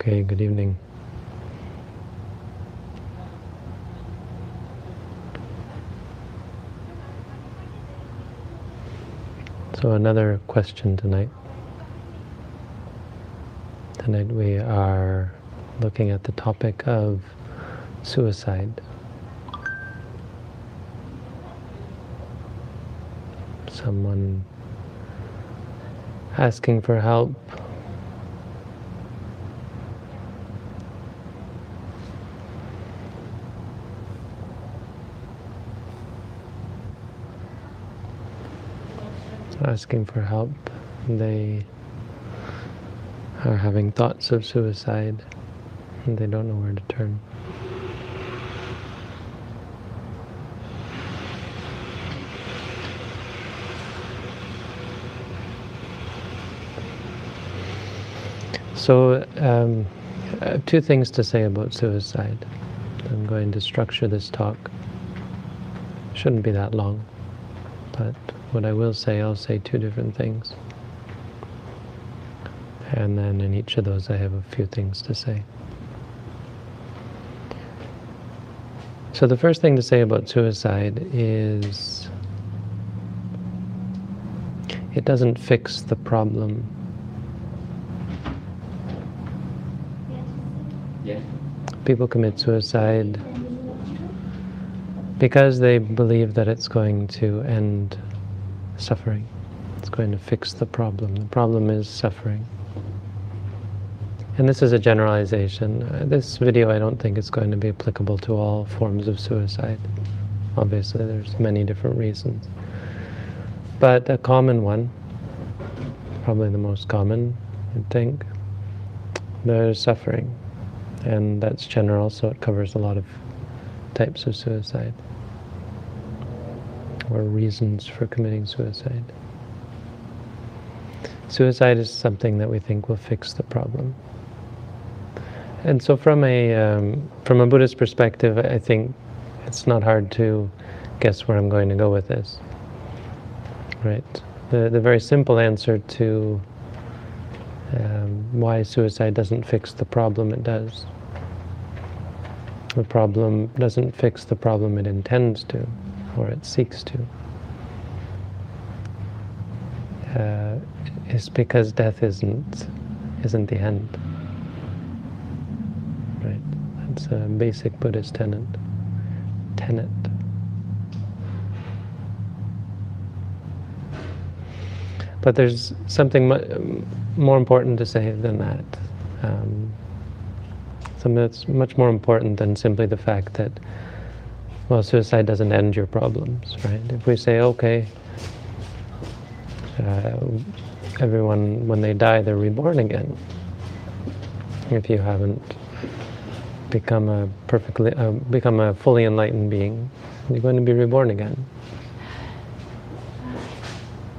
Okay, good evening. So another question tonight. Tonight we are looking at the topic of suicide. Someone asking for help asking for help. They are having thoughts of suicide and they don't know where to turn. So, um, two things to say about suicide. I'm going to structure this talk. Shouldn't be that long, but what I will say, I'll say two different things. And then in each of those I have a few things to say. So the first thing to say about suicide is it doesn't fix the problem. People commit suicide because they believe that it's going to end suffering. It's going to fix the problem. The problem is suffering. And this is a generalization. Uh, this video I don't think is going to be applicable to all forms of suicide. Obviously there's many different reasons. But a common one, probably the most common, I think, there's suffering. And that's general, so it covers a lot of types of suicide or reasons for committing suicide. Suicide is something that we think will fix the problem. And so from a, um, from a Buddhist perspective, I think it's not hard to guess where I'm going to go with this. Right? The, the very simple answer to um, why suicide doesn't fix the problem it does. The problem doesn't fix the problem it intends to or it seeks to, uh, is because death isn't isn't the end. Right? That's a basic Buddhist tenet. Tenet. But there's something more important to say than that. Um, something that's much more important than simply the fact that well, suicide doesn't end your problems, right? If we say, okay, uh, everyone, when they die, they're reborn again. If you haven't become a perfectly, uh, become a fully enlightened being, you're going to be reborn again.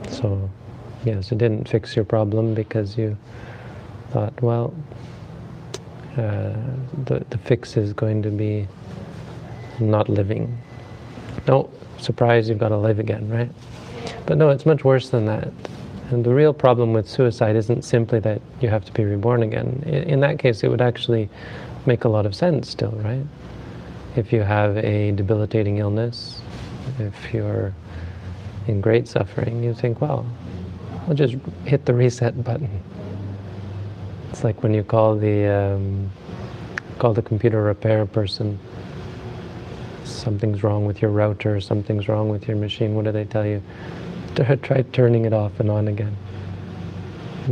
So, yes, it didn't fix your problem because you thought, well, uh, the, the fix is going to be not living. No, surprise, you've got to live again, right? But no, it's much worse than that. And the real problem with suicide isn't simply that you have to be reborn again. In that case, it would actually make a lot of sense still, right? If you have a debilitating illness, if you're in great suffering, you think, well, I'll just hit the reset button. It's like when you call the um, call the computer repair person something's wrong with your router, something's wrong with your machine, what do they tell you? Try turning it off and on again.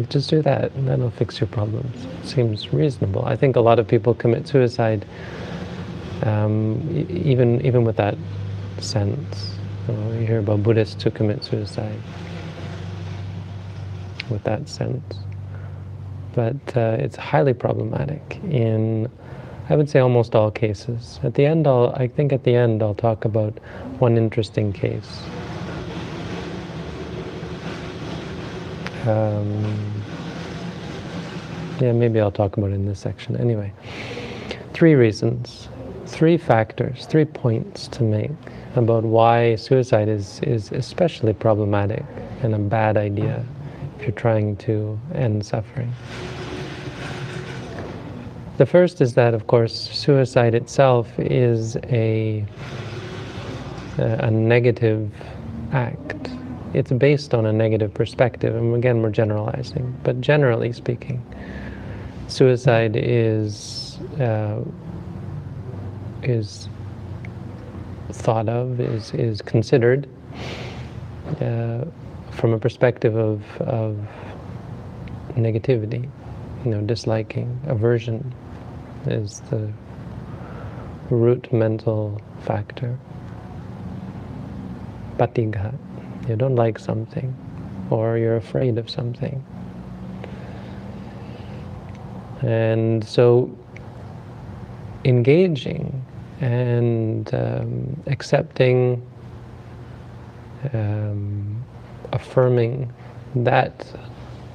Just do that, and that'll fix your problems. Seems reasonable. I think a lot of people commit suicide um, even even with that sense. You, know, you hear about Buddhists who commit suicide with that sense. But uh, it's highly problematic in I would say almost all cases. At the end, I'll, I think at the end I'll talk about one interesting case. Um, yeah, maybe I'll talk about it in this section. Anyway, three reasons, three factors, three points to make about why suicide is, is especially problematic and a bad idea if you're trying to end suffering. The first is that, of course, suicide itself is a, a negative act. It's based on a negative perspective, and again, we're generalizing. But generally speaking, suicide is uh, is thought of, is is considered uh, from a perspective of, of negativity, you know, disliking, aversion is the root mental factor. Patigha. You don't like something, or you're afraid of something. And so engaging and um, accepting, um, affirming that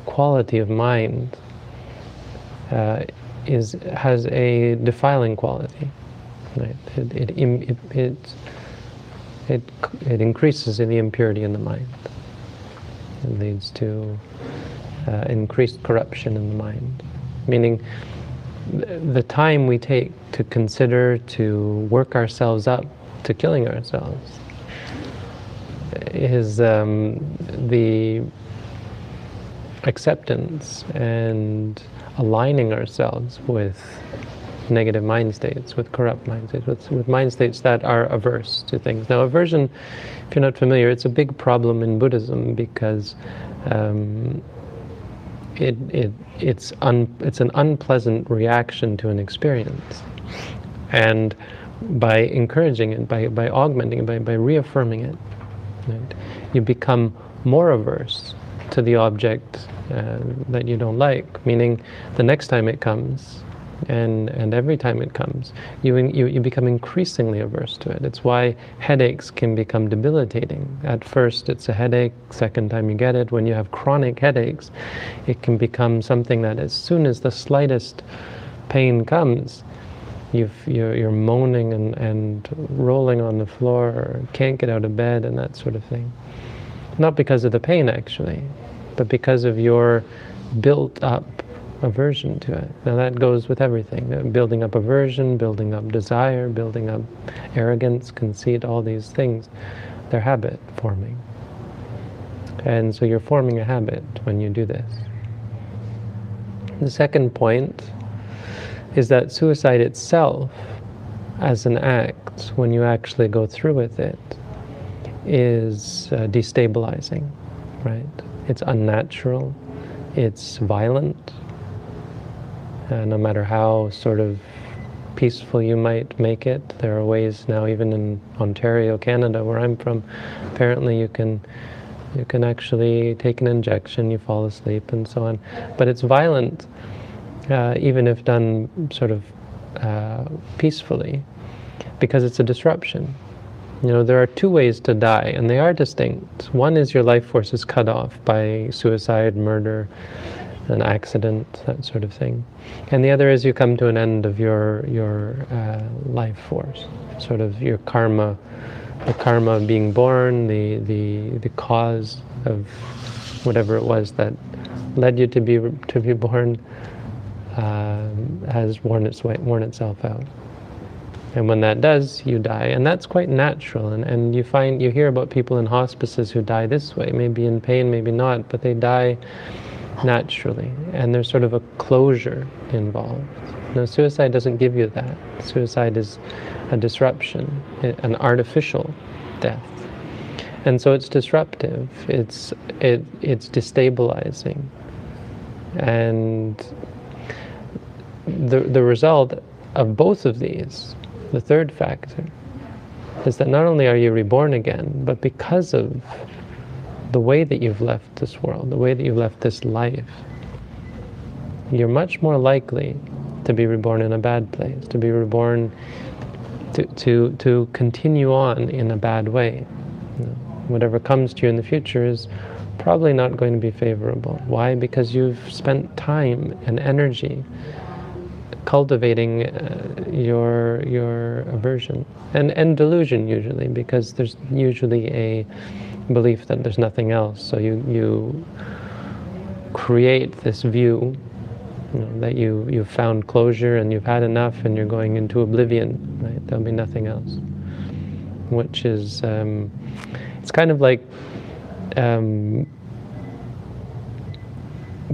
quality of mind uh, is has a defiling quality. Right? It, it, it, it, it, it increases in the impurity in the mind. It leads to uh, increased corruption in the mind. Meaning, the time we take to consider to work ourselves up to killing ourselves is um, the acceptance and aligning ourselves with negative mind states, with corrupt mind states, with, with mind states that are averse to things. Now, aversion, if you're not familiar, it's a big problem in Buddhism because um, it, it, it's, un, it's an unpleasant reaction to an experience. And by encouraging it, by, by augmenting it, by, by reaffirming it, right, you become more averse to the object uh, that you don't like, meaning the next time it comes, and, and every time it comes, you, you, you become increasingly averse to it. It's why headaches can become debilitating. At first, it's a headache, second time you get it, when you have chronic headaches, it can become something that as soon as the slightest pain comes, you are you're moaning and, and rolling on the floor, or can't get out of bed, and that sort of thing. Not because of the pain, actually, but because of your built up aversion to it. Now that goes with everything. Uh, building up aversion, building up desire, building up arrogance, conceit, all these things. They're habit forming. And so you're forming a habit when you do this. The second point is that suicide itself, as an act, when you actually go through with it, is uh, destabilizing, right? It's unnatural, it's violent, uh, no matter how sort of peaceful you might make it. There are ways now, even in Ontario, Canada, where I'm from, apparently you can you can actually take an injection, you fall asleep, and so on. But it's violent, uh, even if done sort of uh, peacefully, because it's a disruption. You know, there are two ways to die, and they are distinct. One is your life force is cut off by suicide, murder, an accident, that sort of thing. And the other is you come to an end of your your uh, life force, sort of your karma, the karma of being born, the the the cause of whatever it was that led you to be to be born, uh, has worn its way, worn itself out. And when that does, you die. And that's quite natural. And, and you find, you hear about people in hospices who die this way, maybe in pain, maybe not, but they die naturally, and there's sort of a closure involved. No, suicide doesn't give you that. Suicide is a disruption, an artificial death. And so it's disruptive, it's, it, it's destabilizing. And the, the result of both of these, the third factor, is that not only are you reborn again, but because of the way that you've left this world, the way that you've left this life, you're much more likely to be reborn in a bad place, to be reborn to, to, to continue on in a bad way. You know, whatever comes to you in the future is probably not going to be favorable. Why? Because you've spent time and energy cultivating uh, your your aversion and and delusion usually because there's usually a belief that there's nothing else. So you, you create this view You know, that you, you've found closure and you've had enough and you're going into oblivion, right? There'll be nothing else. Which is, um, it's kind of like um,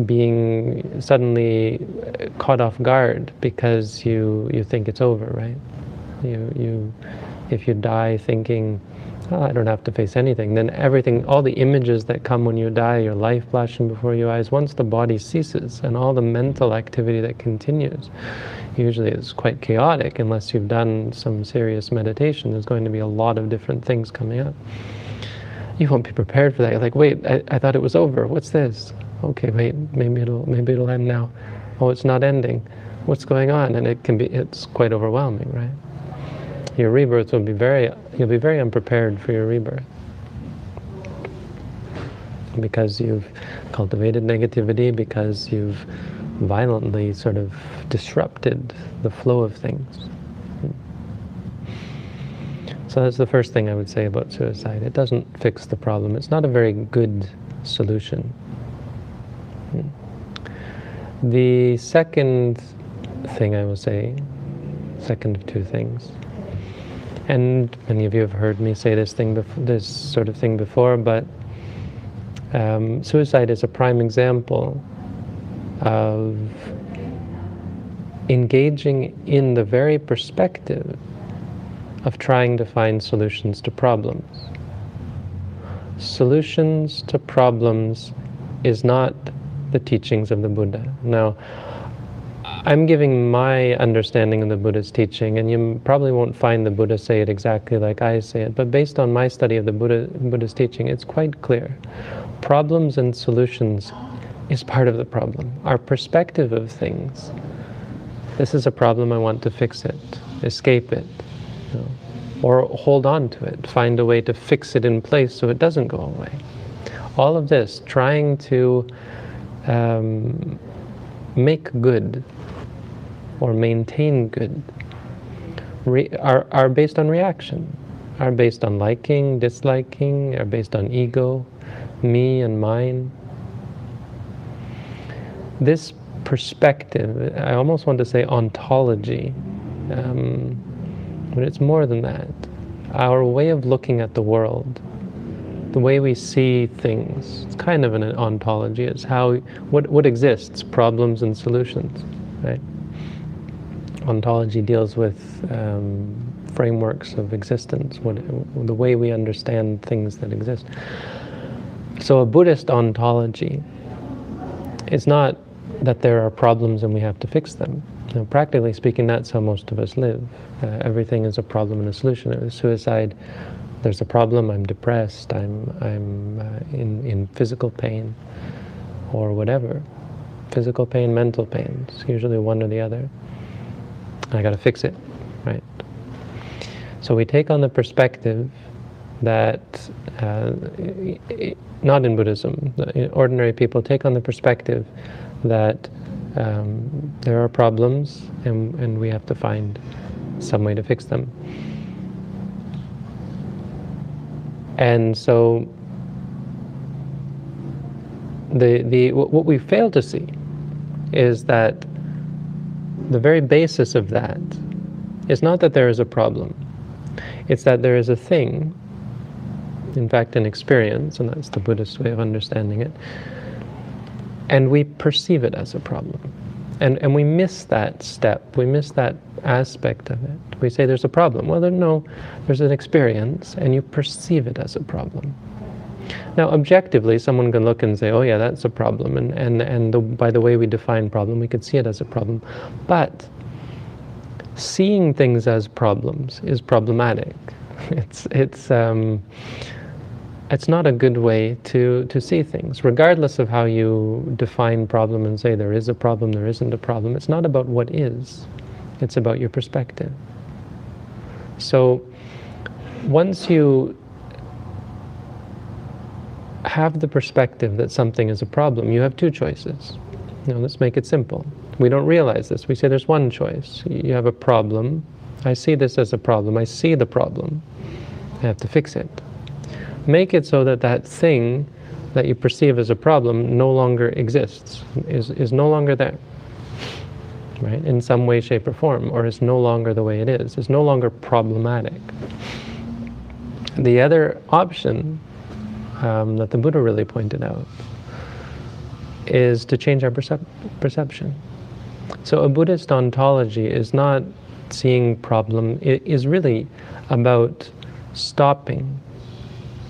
being suddenly caught off guard because you, you think it's over, right? You, you, if you die thinking, oh, I don't have to face anything, then everything, all the images that come when you die, your life flashing before your eyes, once the body ceases and all the mental activity that continues, usually it's quite chaotic unless you've done some serious meditation. There's going to be a lot of different things coming up. You won't be prepared for that. You're like, wait, I, I thought it was over. What's this? Okay, wait, maybe it'll maybe it'll end now. Oh, it's not ending. What's going on? And it can be it's quite overwhelming, right? your rebirth will be very, you'll be very unprepared for your rebirth. Because you've cultivated negativity, because you've violently sort of disrupted the flow of things. So that's the first thing I would say about suicide. It doesn't fix the problem. It's not a very good solution. The second thing I will say, second of two things, and many of you have heard me say this thing, before, this sort of thing before, but um, suicide is a prime example of engaging in the very perspective of trying to find solutions to problems. Solutions to problems is not the teachings of the Buddha. Now, I'm giving my understanding of the Buddha's teaching, and you probably won't find the Buddha say it exactly like I say it, but based on my study of the Buddha, Buddha's teaching, it's quite clear. Problems and solutions is part of the problem. Our perspective of things. This is a problem, I want to fix it, escape it, you know, or hold on to it, find a way to fix it in place so it doesn't go away. All of this, trying to um, make good or maintain good re- are, are based on reaction, are based on liking, disliking, are based on ego, me and mine. This perspective, I almost want to say ontology, um, but it's more than that. Our way of looking at the world, the way we see things, it's kind of an ontology. It's how, what, what exists, problems and solutions, right? ontology deals with um, frameworks of existence, what, the way we understand things that exist. So a Buddhist ontology is not that there are problems and we have to fix them. Know, practically speaking, that's how most of us live. Uh, everything is a problem and a solution. It was suicide, there's a problem. I'm depressed. I'm I'm uh, in in physical pain, or whatever. Physical pain, mental pain. It's usually one or the other. I got to fix it, right? So we take on the perspective that, uh, not in Buddhism, ordinary people take on the perspective that um, there are problems and, and we have to find some way to fix them. And so the, the, what we fail to see is that the very basis of that is not that there is a problem, it's that there is a thing, in fact, an experience, and that's the Buddhist way of understanding it, and we perceive it as a problem. And, and we miss that step, we miss that aspect of it. We say there's a problem. Well, there, no, there's an experience, and you perceive it as a problem. Now, objectively, someone can look and say, oh yeah, that's a problem, and, and, and the, by the way we define problem, we could see it as a problem. But seeing things as problems is problematic. It's, it's, um, it's not a good way to, to see things, regardless of how you define problem and say there is a problem, there isn't a problem. It's not about what is, it's about your perspective. So once you have the perspective that something is a problem, you have two choices. Know, let's make it simple. We don't realize this. We say there's one choice. You have a problem. I see this as a problem. I see the problem. I have to fix it. Make it so that that thing that you perceive as a problem no longer exists, is, is no longer there. right? In some way, shape, or form, or is no longer the way it is. is, no longer problematic. The other option um, that the Buddha really pointed out is to change our percep- perception. So a Buddhist ontology is not seeing problem, it is really about stopping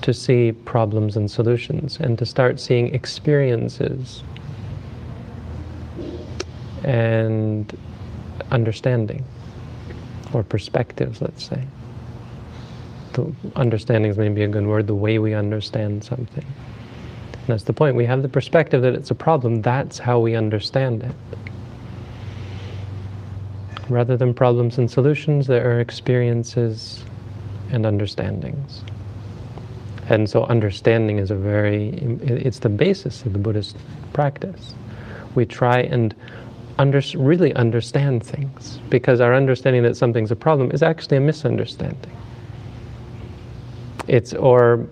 to see problems and solutions and to start seeing experiences and understanding or perspectives, let's say. The understanding is maybe a good word, the way we understand something. And that's the point. We have the perspective that it's a problem, that's how we understand it. Rather than problems and solutions, there are experiences and understandings. And so understanding is a very, it's the basis of the Buddhist practice. We try and under, really understand things because our understanding that something's a problem is actually a misunderstanding. It's, or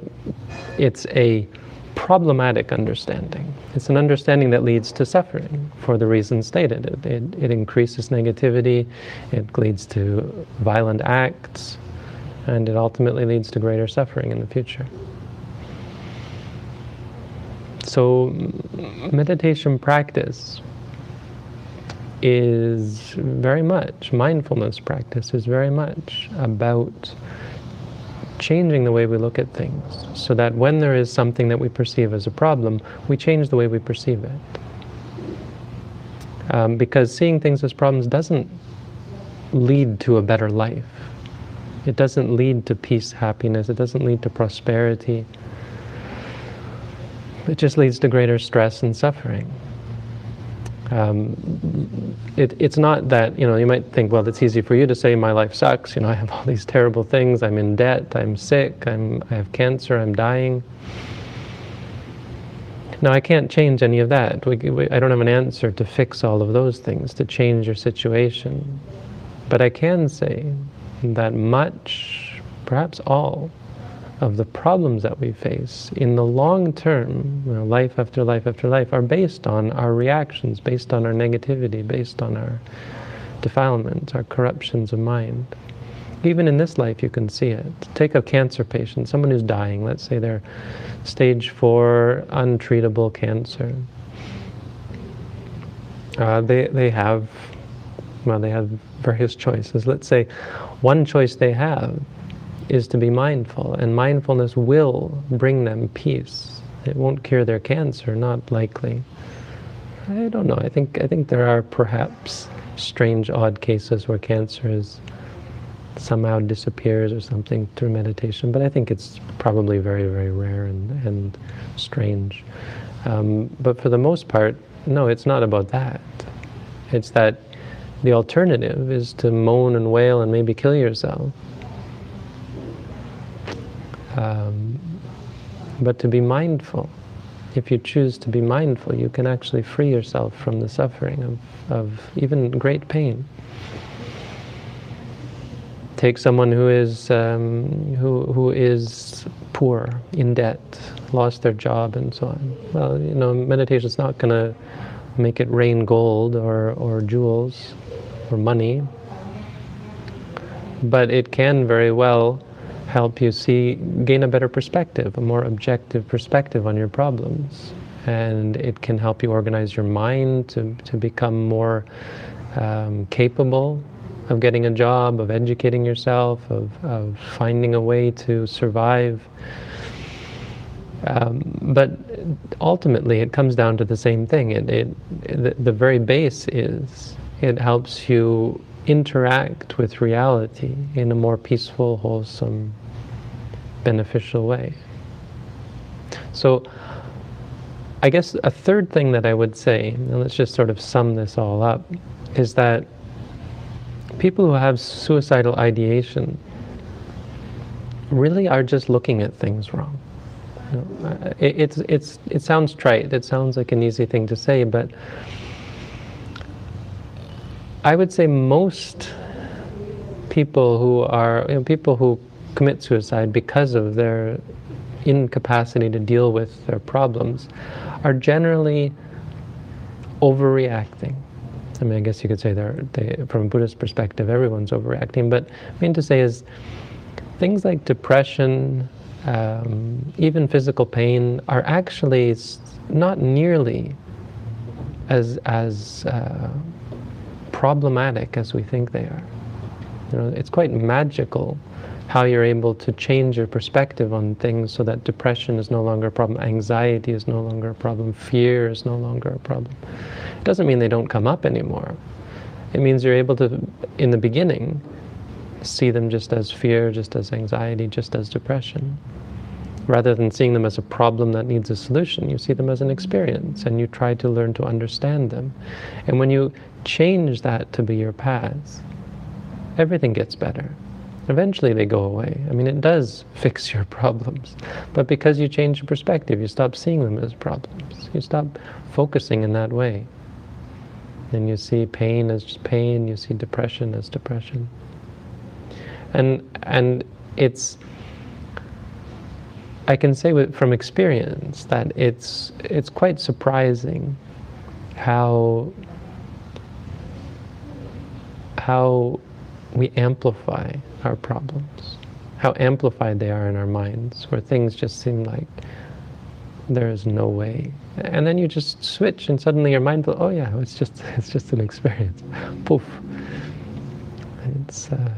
it's a problematic understanding. It's an understanding that leads to suffering for the reasons stated. It, it, it increases negativity, it leads to violent acts, and it ultimately leads to greater suffering in the future. So, meditation practice is very much, mindfulness practice is very much about changing the way we look at things so that when there is something that we perceive as a problem, we change the way we perceive it. Um, because seeing things as problems doesn't lead to a better life. It doesn't lead to peace, happiness, it doesn't lead to prosperity. It just leads to greater stress and suffering. Um, it, it's not that, you know, you might think, well, it's easy for you to say my life sucks, you know, I have all these terrible things, I'm in debt, I'm sick, I'm, I have cancer, I'm dying. Now, I can't change any of that. We, we, I don't have an answer to fix all of those things, to change your situation. But I can say that much, perhaps all, of the problems that we face in the long term, you know, life after life after life, are based on our reactions, based on our negativity, based on our defilements, our corruptions of mind. Even in this life, you can see it. Take a cancer patient, someone who's dying, let's say they're stage four, untreatable cancer. Uh, they, they have, well, they have various choices. Let's say one choice they have is to be mindful, and mindfulness will bring them peace. It won't cure their cancer, not likely. I don't know. I think I think there are perhaps strange, odd cases where cancer is somehow disappears or something through meditation, but I think it's probably very, very rare and, and strange. Um, but for the most part, no, it's not about that. It's that the alternative is to moan and wail and maybe kill yourself. Um, but to be mindful. If you choose to be mindful, you can actually free yourself from the suffering of, of even great pain. Take someone who is um, who who is poor, in debt, lost their job, and so on. Well, you know, meditation is not going to make it rain gold or or jewels or money, but it can very well help you see, gain a better perspective, a more objective perspective on your problems. And it can help you organize your mind to, to become more um, capable of getting a job, of educating yourself, of, of finding a way to survive. Um, but ultimately, it comes down to the same thing. It, it, the, the very base is it helps you interact with reality in a more peaceful, wholesome, beneficial way. So, I guess a third thing that I would say, and let's just sort of sum this all up, is that people who have suicidal ideation really are just looking at things wrong. Know, it, it's, it's, it sounds trite, it sounds like an easy thing to say, but I would say most people who are, you know, people who commit suicide because of their incapacity to deal with their problems are generally overreacting. I mean, I guess you could say they're, they, from a Buddhist perspective, everyone's overreacting. But I mean to say is things like depression, um, even physical pain, are actually not nearly as as uh, problematic as we think they are. You know, it's quite magical how you're able to change your perspective on things so that depression is no longer a problem, anxiety is no longer a problem, fear is no longer a problem. It doesn't mean they don't come up anymore. It means you're able to, in the beginning, see them just as fear, just as anxiety, just as depression. Rather than seeing them as a problem that needs a solution, you see them as an experience and you try to learn to understand them. And when you change that to be your path, everything gets better. Eventually they go away. I mean, it does fix your problems. But because you change your perspective, you stop seeing them as problems. You stop focusing in that way. And you see pain as pain, you see depression as depression. And, and it's, I can say with, from experience that it's, it's quite surprising how, how we amplify our problems, how amplified they are in our minds, where things just seem like there is no way. And then you just switch, and suddenly your mind, goes, oh yeah, it's just it's just an experience. Poof. It's, uh,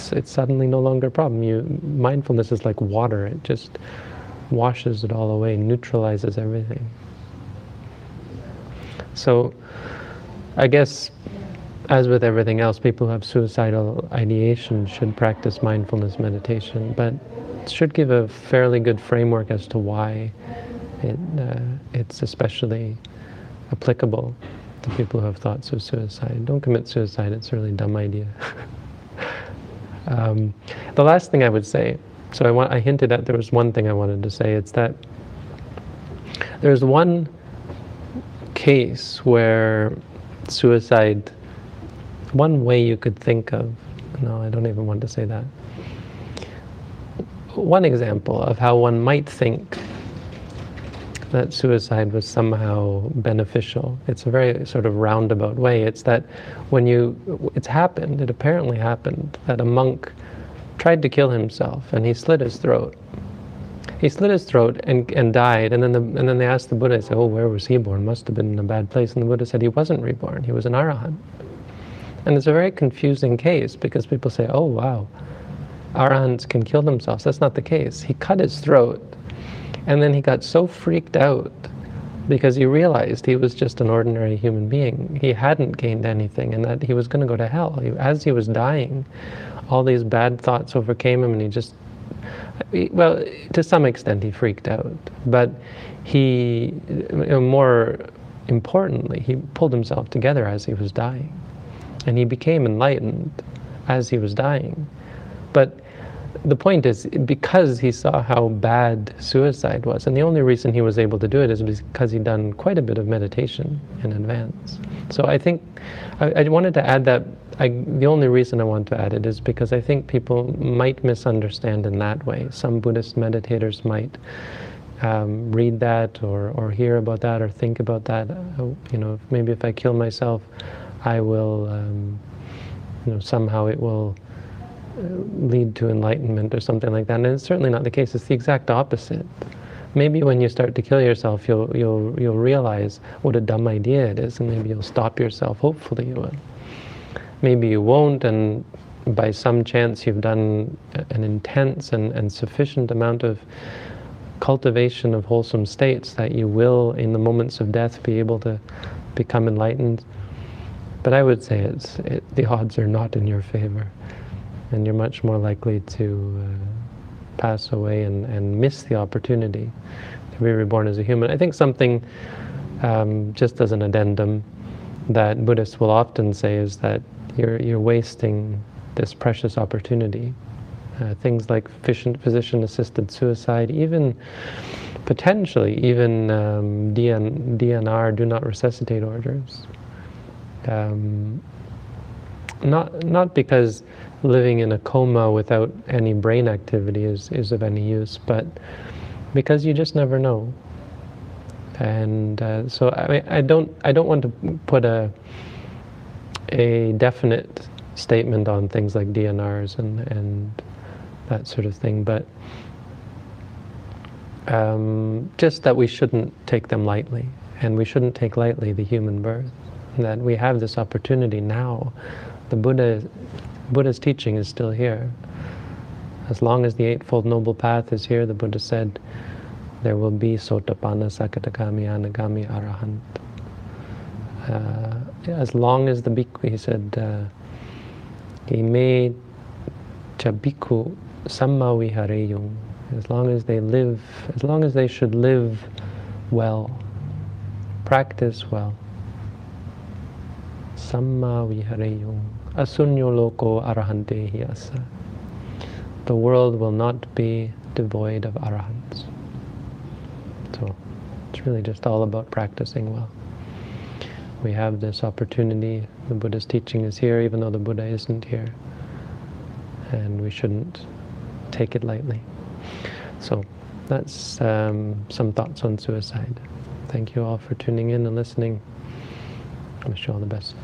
it's it's suddenly no longer a problem. You mindfulness is like water; it just washes it all away, neutralizes everything. So, I guess as with everything else, people who have suicidal ideation should practice mindfulness meditation, but should give a fairly good framework as to why it, uh, it's especially applicable to people who have thoughts of suicide. Don't commit suicide, it's a really dumb idea. um, the last thing I would say, so I, want, I hinted at there was one thing I wanted to say, it's that there's one case where suicide one way you could think of, no, I don't even want to say that. One example of how one might think that suicide was somehow beneficial. It's a very sort of roundabout way. It's that when you, it's happened, it apparently happened, that a monk tried to kill himself and he slit his throat. He slit his throat and, and died, and then, the, and then they asked the Buddha, they said, oh, where was he born? Must have been in a bad place. And the Buddha said he wasn't reborn, he was an arahant. And it's a very confusing case because people say, oh wow, arahants can kill themselves. That's not the case. He cut his throat and then he got so freaked out because he realized he was just an ordinary human being. He hadn't gained anything and that he was going to go to hell. He, as he was dying, all these bad thoughts overcame him and he just, well, to some extent he freaked out. But he, more importantly, he pulled himself together as he was dying. And he became enlightened as he was dying. But the point is, because he saw how bad suicide was, and the only reason he was able to do it is because he'd done quite a bit of meditation in advance. So I think I, I wanted to add that. I, the only reason I want to add it is because I think people might misunderstand in that way. Some Buddhist meditators might um, read that or, or hear about that or think about that. You know, maybe if I kill myself, I will, um, you know, somehow it will lead to enlightenment or something like that. And it's certainly not the case. It's the exact opposite. Maybe when you start to kill yourself, you'll you'll you'll realize what a dumb idea it is, and maybe you'll stop yourself. Hopefully, you will. Maybe you won't, and by some chance you've done an intense and, and sufficient amount of cultivation of wholesome states that you will, in the moments of death, be able to become enlightened. But I would say it's it, the odds are not in your favor, and you're much more likely to uh, pass away and, and miss the opportunity to be reborn as a human. I think something, um, just as an addendum, that Buddhists will often say is that you're you're wasting this precious opportunity. Uh, things like physician-assisted suicide, even potentially even um, DN, DNR, do not resuscitate orders um, not not because living in a coma without any brain activity is, is of any use, but because you just never know. And uh, so I, I don't I don't want to put a a definite statement on things like DNRs and, and that sort of thing, but um, just that we shouldn't take them lightly, and we shouldn't take lightly the human birth. That we have this opportunity now. The Buddha, Buddha's teaching is still here. As long as the Eightfold Noble Path is here, the Buddha said, there will be Sotapanna, Sakadagami, Anagami, Arahant. Uh, as long as the bhikkhu, he said, uh, he made chabikku samma vihareyung, as long as they live, as long as they should live well, practice well. Samma vihareyung, asunyo loko arahantehi asa. The world will not be devoid of arahants. So it's really just all about practicing well. We have this opportunity. The Buddha's teaching is here, even though the Buddha isn't here. And we shouldn't take it lightly. So that's um, some thoughts on suicide. Thank you all for tuning in and listening. I wish you all the best.